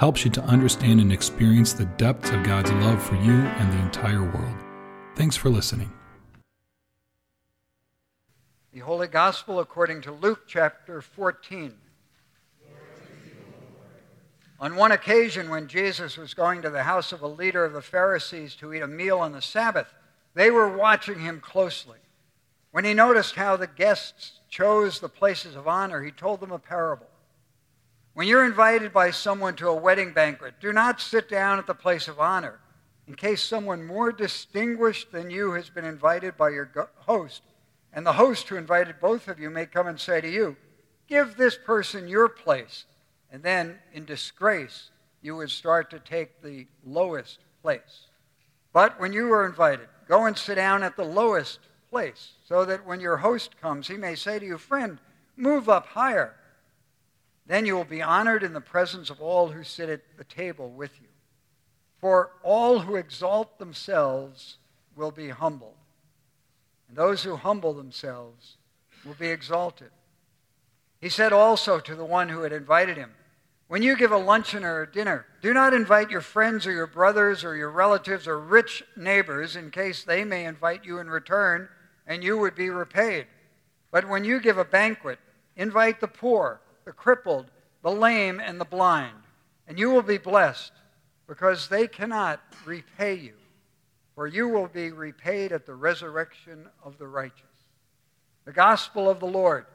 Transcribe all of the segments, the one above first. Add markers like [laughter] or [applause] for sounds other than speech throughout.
helps you to understand and experience the depths of God's love for you and the entire world. Thanks for listening. The Holy Gospel according to Luke chapter 14. On one occasion, when Jesus was going to the house of a leader of the Pharisees to eat a meal on the Sabbath, they were watching him closely. When he noticed how the guests chose the places of honor, he told them a parable. When you're invited by someone to a wedding banquet, do not sit down at the place of honor in case someone more distinguished than you has been invited by your host, and the host who invited both of you may come and say to you, Give this person your place. And then, in disgrace, you would start to take the lowest place. But when you are invited, go and sit down at the lowest place, so that when your host comes, he may say to you, Friend, move up higher. Then you will be honored in the presence of all who sit at the table with you. For all who exalt themselves will be humbled, and those who humble themselves will be exalted. He said also to the one who had invited him, When you give a luncheon or a dinner, do not invite your friends or your brothers or your relatives or rich neighbors in case they may invite you in return and you would be repaid. But when you give a banquet, invite the poor the crippled, the lame, and the blind. And you will be blessed because they cannot repay you, for you will be repaid at the resurrection of the righteous. The gospel of the Lord.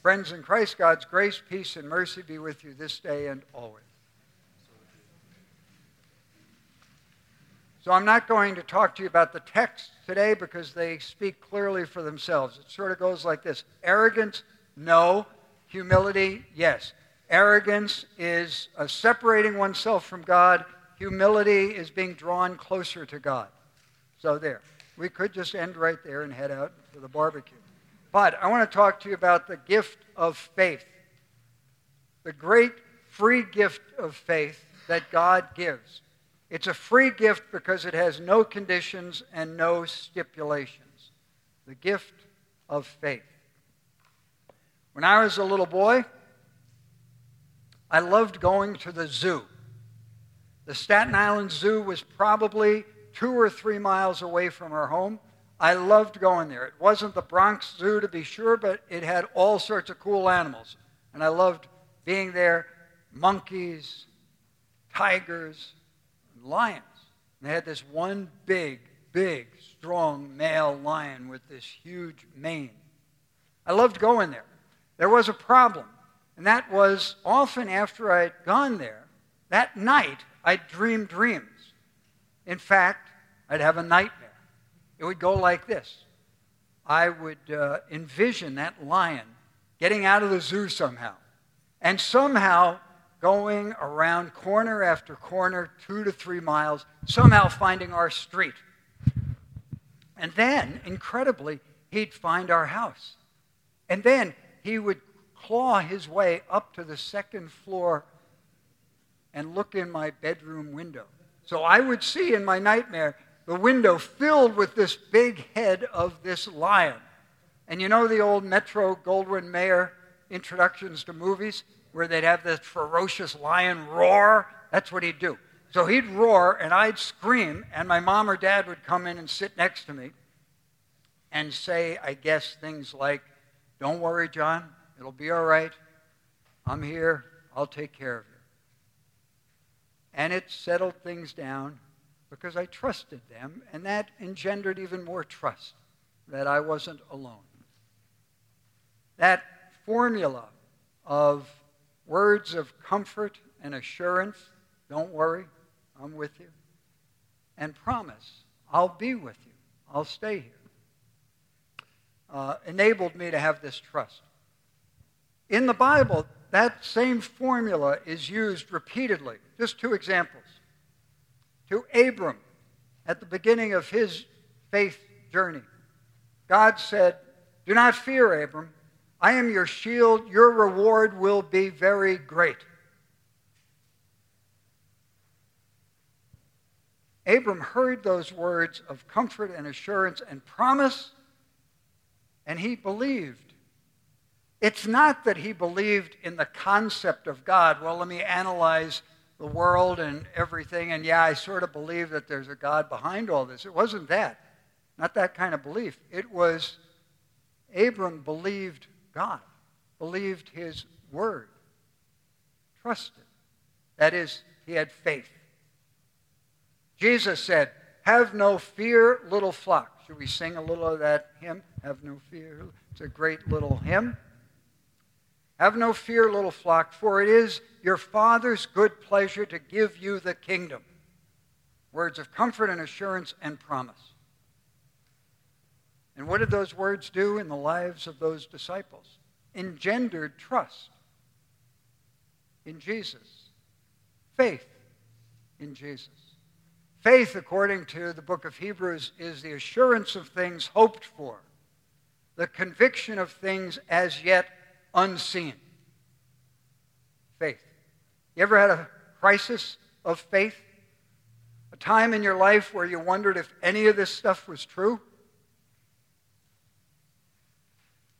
Friends in Christ, God's grace, peace, and mercy be with you this day and always. So I'm not going to talk to you about the text today because they speak clearly for themselves. It sort of goes like this Arrogance no. Humility? Yes. Arrogance is separating oneself from God. Humility is being drawn closer to God. So there. We could just end right there and head out to the barbecue. But I want to talk to you about the gift of faith. The great free gift of faith that God gives. It's a free gift because it has no conditions and no stipulations. The gift of faith. When I was a little boy, I loved going to the zoo. The Staten Island Zoo was probably two or three miles away from our home. I loved going there. It wasn't the Bronx Zoo to be sure, but it had all sorts of cool animals. And I loved being there monkeys, tigers, lions. And they had this one big, big, strong male lion with this huge mane. I loved going there there was a problem. And that was often after I'd gone there, that night, I'd dream dreams. In fact, I'd have a nightmare. It would go like this I would uh, envision that lion getting out of the zoo somehow, and somehow going around corner after corner, two to three miles, somehow finding our street. And then, incredibly, he'd find our house. And then he would claw his way up to the second floor and look in my bedroom window. So I would see in my nightmare the window filled with this big head of this lion. And you know the old Metro Goldwyn Mayer introductions to movies where they'd have this ferocious lion roar? That's what he'd do. So he'd roar and I'd scream, and my mom or dad would come in and sit next to me and say, I guess, things like, don't worry, John. It'll be all right. I'm here. I'll take care of you. And it settled things down because I trusted them, and that engendered even more trust that I wasn't alone. That formula of words of comfort and assurance don't worry, I'm with you, and promise, I'll be with you, I'll stay here uh, enabled me to have this trust. In the Bible, that same formula is used repeatedly. Just two examples. To Abram, at the beginning of his faith journey, God said, Do not fear, Abram. I am your shield. Your reward will be very great. Abram heard those words of comfort and assurance and promise, and he believed. It's not that he believed in the concept of God. Well, let me analyze the world and everything, and yeah, I sort of believe that there's a God behind all this. It wasn't that. Not that kind of belief. It was Abram believed God, believed his word, trusted. That is, he had faith. Jesus said, Have no fear, little flock. Should we sing a little of that hymn? Have no fear. It's a great little hymn. Have no fear, little flock, for it is your Father's good pleasure to give you the kingdom. Words of comfort and assurance and promise. And what did those words do in the lives of those disciples? Engendered trust in Jesus, faith in Jesus. Faith, according to the book of Hebrews, is the assurance of things hoped for, the conviction of things as yet unseen. Faith. You ever had a crisis of faith? A time in your life where you wondered if any of this stuff was true?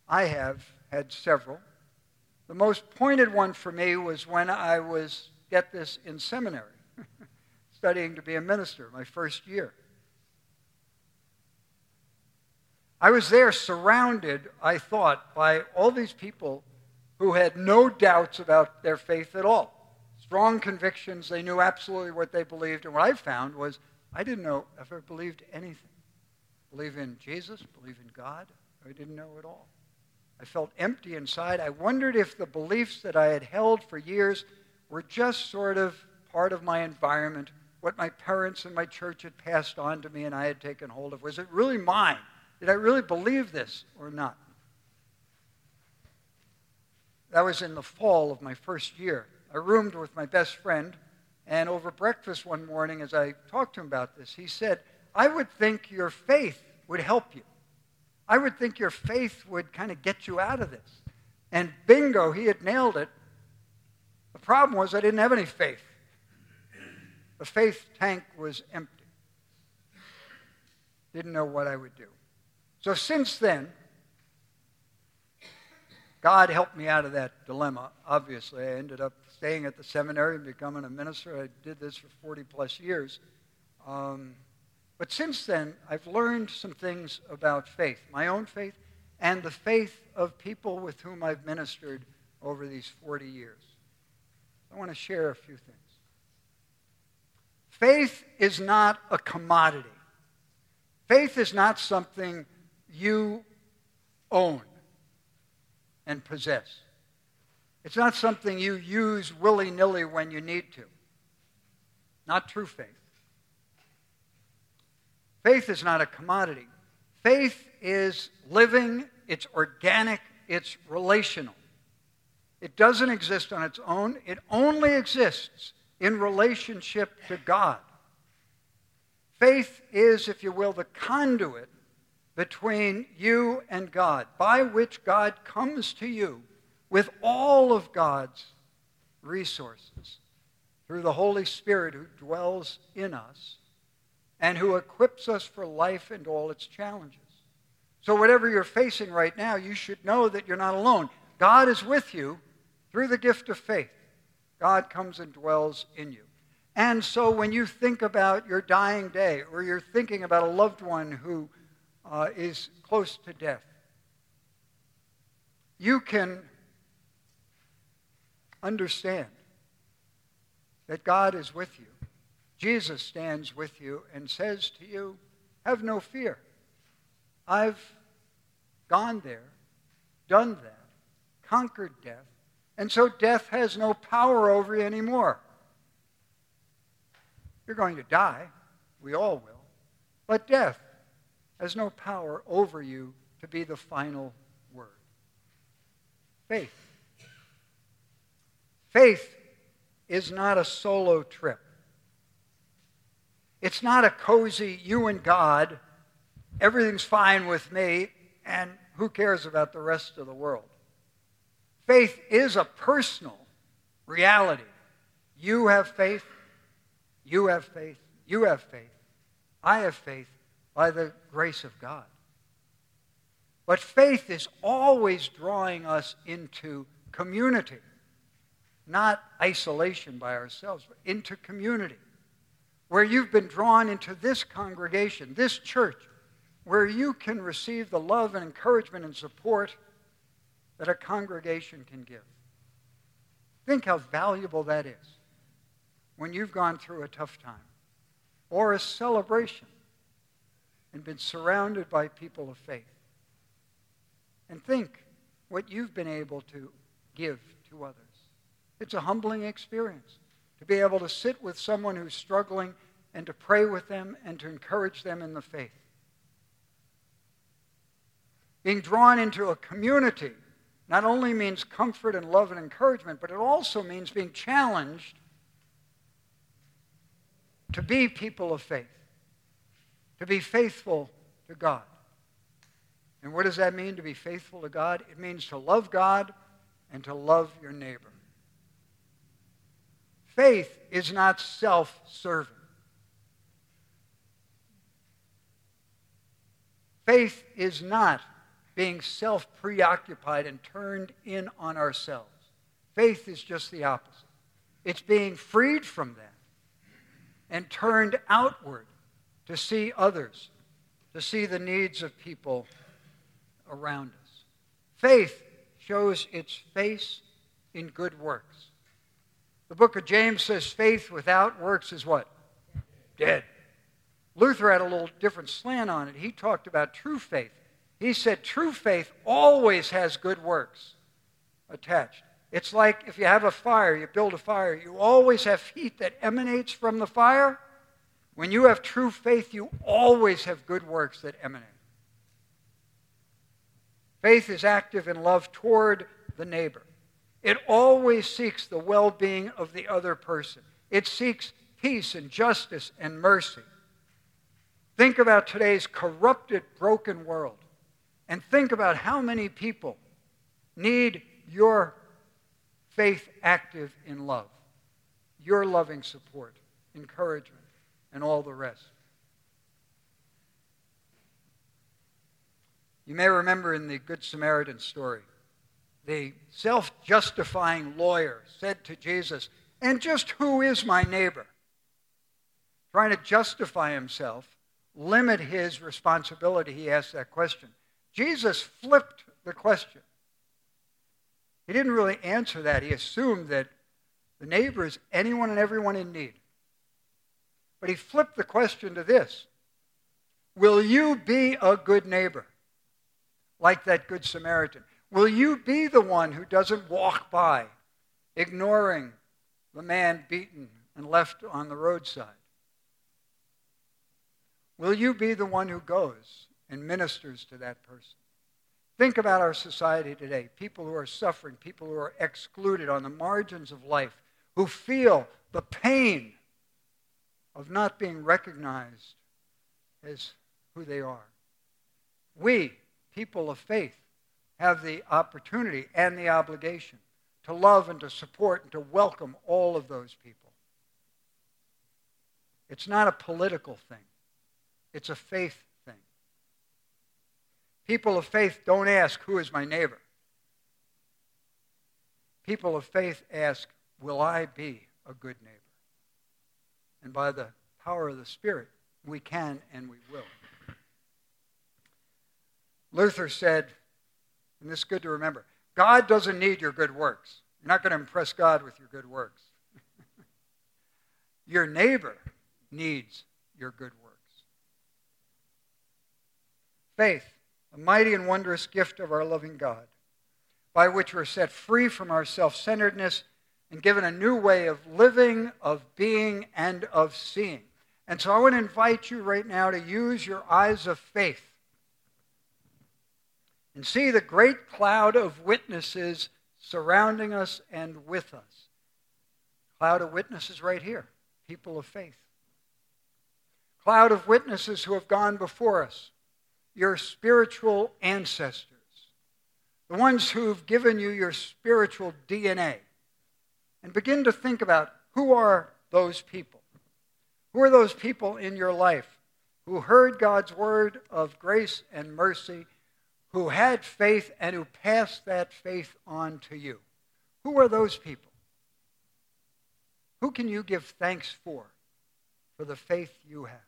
I have had several. The most pointed one for me was when I was, get this, in seminary studying to be a minister my first year. I was there surrounded, I thought, by all these people who had no doubts about their faith at all. Strong convictions, they knew absolutely what they believed. And what I found was I didn't know if I believed anything. Believe in Jesus, believe in God, I didn't know at all. I felt empty inside. I wondered if the beliefs that I had held for years were just sort of part of my environment what my parents and my church had passed on to me and I had taken hold of. Was it really mine? Did I really believe this or not? That was in the fall of my first year. I roomed with my best friend, and over breakfast one morning, as I talked to him about this, he said, I would think your faith would help you. I would think your faith would kind of get you out of this. And bingo, he had nailed it. The problem was I didn't have any faith. The faith tank was empty. Didn't know what I would do. So since then, God helped me out of that dilemma, obviously. I ended up staying at the seminary and becoming a minister. I did this for 40 plus years. Um, but since then, I've learned some things about faith, my own faith, and the faith of people with whom I've ministered over these 40 years. I want to share a few things. Faith is not a commodity. Faith is not something you own and possess. It's not something you use willy nilly when you need to. Not true faith. Faith is not a commodity. Faith is living, it's organic, it's relational. It doesn't exist on its own, it only exists in relationship to God. Faith is, if you will, the conduit between you and God, by which God comes to you with all of God's resources through the Holy Spirit who dwells in us and who equips us for life and all its challenges. So, whatever you're facing right now, you should know that you're not alone. God is with you through the gift of faith. God comes and dwells in you. And so when you think about your dying day, or you're thinking about a loved one who uh, is close to death, you can understand that God is with you. Jesus stands with you and says to you, Have no fear. I've gone there, done that, conquered death, and so death has no power over you anymore. You're going to die. We all will. But death has no power over you to be the final word. Faith. Faith is not a solo trip. It's not a cozy, you and God, everything's fine with me, and who cares about the rest of the world? Faith is a personal reality. You have faith, you have faith, you have faith, I have faith by the grace of God. But faith is always drawing us into community, not isolation by ourselves, but into community. Where you've been drawn into this congregation, this church, where you can receive the love and encouragement and support that a congregation can give. Think how valuable that is when you've gone through a tough time or a celebration and been surrounded by people of faith. And think what you've been able to give to others. It's a humbling experience to be able to sit with someone who's struggling and to pray with them and to encourage them in the faith. Being drawn into a community not only means comfort and love and encouragement, but it also means being challenged to be people of faith, to be faithful to God. And what does that mean to be faithful to God? It means to love God and to love your neighbor. Faith is not self serving. Faith is not being self preoccupied and turned in on ourselves. Faith is just the opposite. It's being freed from that and turned outward to see others, to see the needs of people around us. Faith shows its face in good works. The book of James says faith without works is what? Dead. Luther had a little different slant on it. He talked about true faith. He said true faith always has good works attached. It's like if you have a fire, you build a fire, you always have heat that emanates from the fire. When you have true faith, you always have good works that emanate. Faith is active in love toward the neighbor. It always seeks the well being of the other person, it seeks peace and justice and mercy. Think about today's corrupted, broken world, and think about how many people need your faith active in love, your loving support, encouragement, and all the rest. You may remember in the Good Samaritan story, the self justifying lawyer said to Jesus, And just who is my neighbor? Trying to justify himself, limit his responsibility, he asked that question. Jesus flipped the question. He didn't really answer that. He assumed that the neighbor is anyone and everyone in need. But he flipped the question to this Will you be a good neighbor? Like that Good Samaritan. Will you be the one who doesn't walk by, ignoring the man beaten and left on the roadside? Will you be the one who goes and ministers to that person? Think about our society today people who are suffering, people who are excluded on the margins of life, who feel the pain of not being recognized as who they are. We, people of faith, have the opportunity and the obligation to love and to support and to welcome all of those people. It's not a political thing, it's a faith. People of faith don't ask, Who is my neighbor? People of faith ask, Will I be a good neighbor? And by the power of the Spirit, we can and we will. Luther said, and this is good to remember God doesn't need your good works. You're not going to impress God with your good works. [laughs] your neighbor needs your good works. Faith, mighty and wondrous gift of our loving God, by which we're set free from our self centeredness and given a new way of living, of being, and of seeing. And so I want to invite you right now to use your eyes of faith and see the great cloud of witnesses surrounding us and with us Cloud of witnesses right here, people of faith. Cloud of witnesses who have gone before us, your spiritual ancestors, the ones who've given you your spiritual DNA. And begin to think about who are those people? Who are those people in your life who heard God's word of grace and mercy, who had faith, and who passed that faith on to you? Who are those people? Who can you give thanks for, for the faith you have?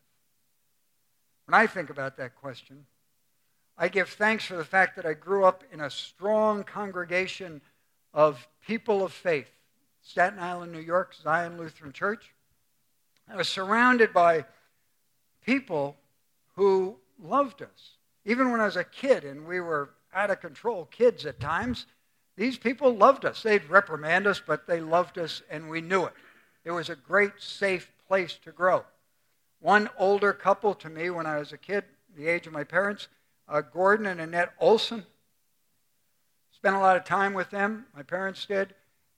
When I think about that question, I give thanks for the fact that I grew up in a strong congregation of people of faith. Staten Island, New York, Zion Lutheran Church. I was surrounded by people who loved us. Even when I was a kid and we were out of control kids at times, these people loved us. They'd reprimand us, but they loved us and we knew it. It was a great, safe place to grow. One older couple to me when I was a kid, the age of my parents, uh, Gordon and Annette Olson. Spent a lot of time with them, my parents did,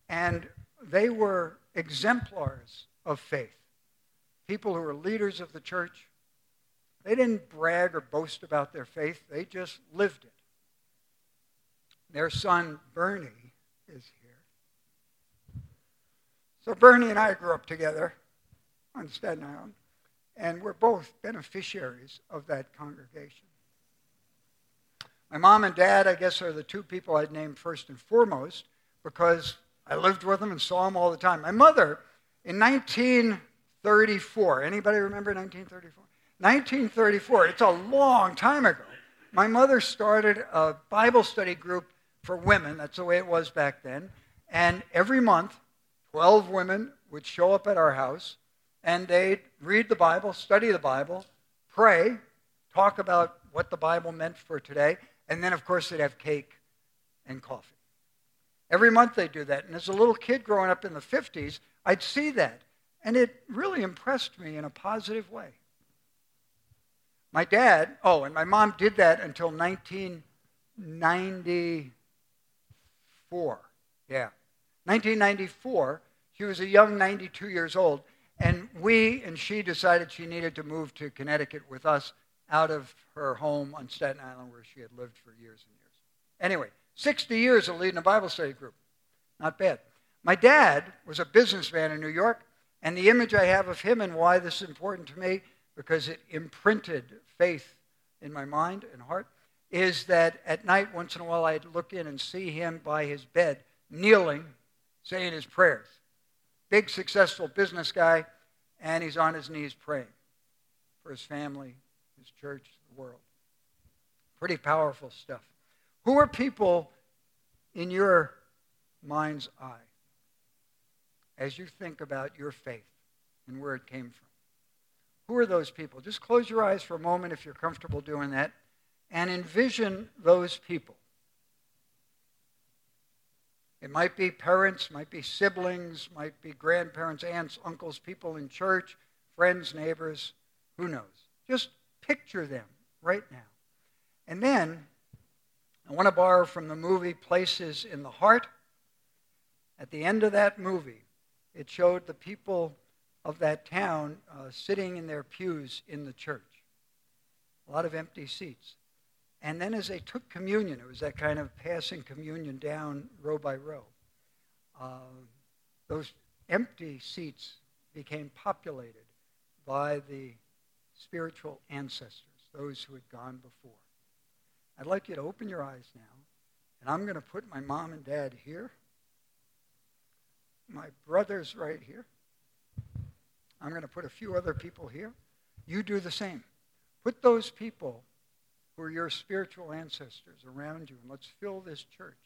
and they were exemplars of faith. People who were leaders of the church. They didn't brag or boast about their faith, they just lived it. Their son, Bernie, is here. So Bernie and I grew up together on Staten Island, and we're both beneficiaries of that congregation. My mom and dad, I guess, are the two people I'd name first and foremost because I lived with them and saw them all the time. My mother, in 1934, anybody remember 1934? 1934, it's a long time ago. My mother started a Bible study group for women. That's the way it was back then. And every month, 12 women would show up at our house and they'd read the Bible, study the Bible, pray, talk about what the Bible meant for today, and then, of course, they'd have cake and coffee. Every month they do that. And as a little kid growing up in the 50s, I'd see that. And it really impressed me in a positive way. My dad, oh, and my mom did that until 1994. Yeah. 1994, she was a young 92 years old, and we and she decided she needed to move to Connecticut with us out of her home on Staten Island where she had lived for years and years. Anyway, 60 years of leading a Bible study group. Not bad. My dad was a businessman in New York, and the image I have of him and why this is important to me, because it imprinted faith in my mind and heart, is that at night, once in a while, I'd look in and see him by his bed, kneeling, saying his prayers. Big, successful business guy, and he's on his knees praying for his family, his church, the world. Pretty powerful stuff. Who are people in your mind's eye as you think about your faith and where it came from? Who are those people? Just close your eyes for a moment if you're comfortable doing that and envision those people. It might be parents, might be siblings, might be grandparents, aunts, uncles, people in church, friends, neighbors, who knows? Just picture them right now. And then I want to borrow from the movie Places in the Heart. At the end of that movie, it showed the people of that town uh, sitting in their pews in the church. A lot of empty seats. And then as they took communion, it was that kind of passing communion down row by row. Uh, those empty seats became populated by the spiritual ancestors, those who had gone before. I'd like you to open your eyes now, and I'm going to put my mom and dad here, my brothers right here. I'm going to put a few other people here. You do the same. Put those people who are your spiritual ancestors around you, and let's fill this church.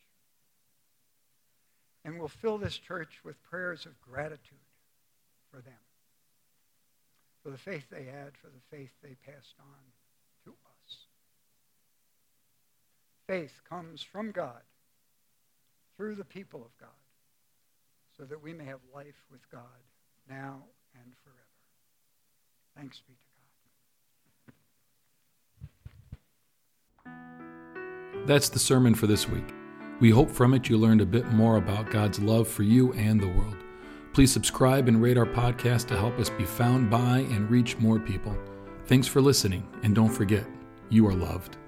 And we'll fill this church with prayers of gratitude for them, for the faith they had, for the faith they passed on to us. Faith comes from God through the people of God so that we may have life with God now and forever. Thanks be to God. That's the sermon for this week. We hope from it you learned a bit more about God's love for you and the world. Please subscribe and rate our podcast to help us be found by and reach more people. Thanks for listening, and don't forget, you are loved.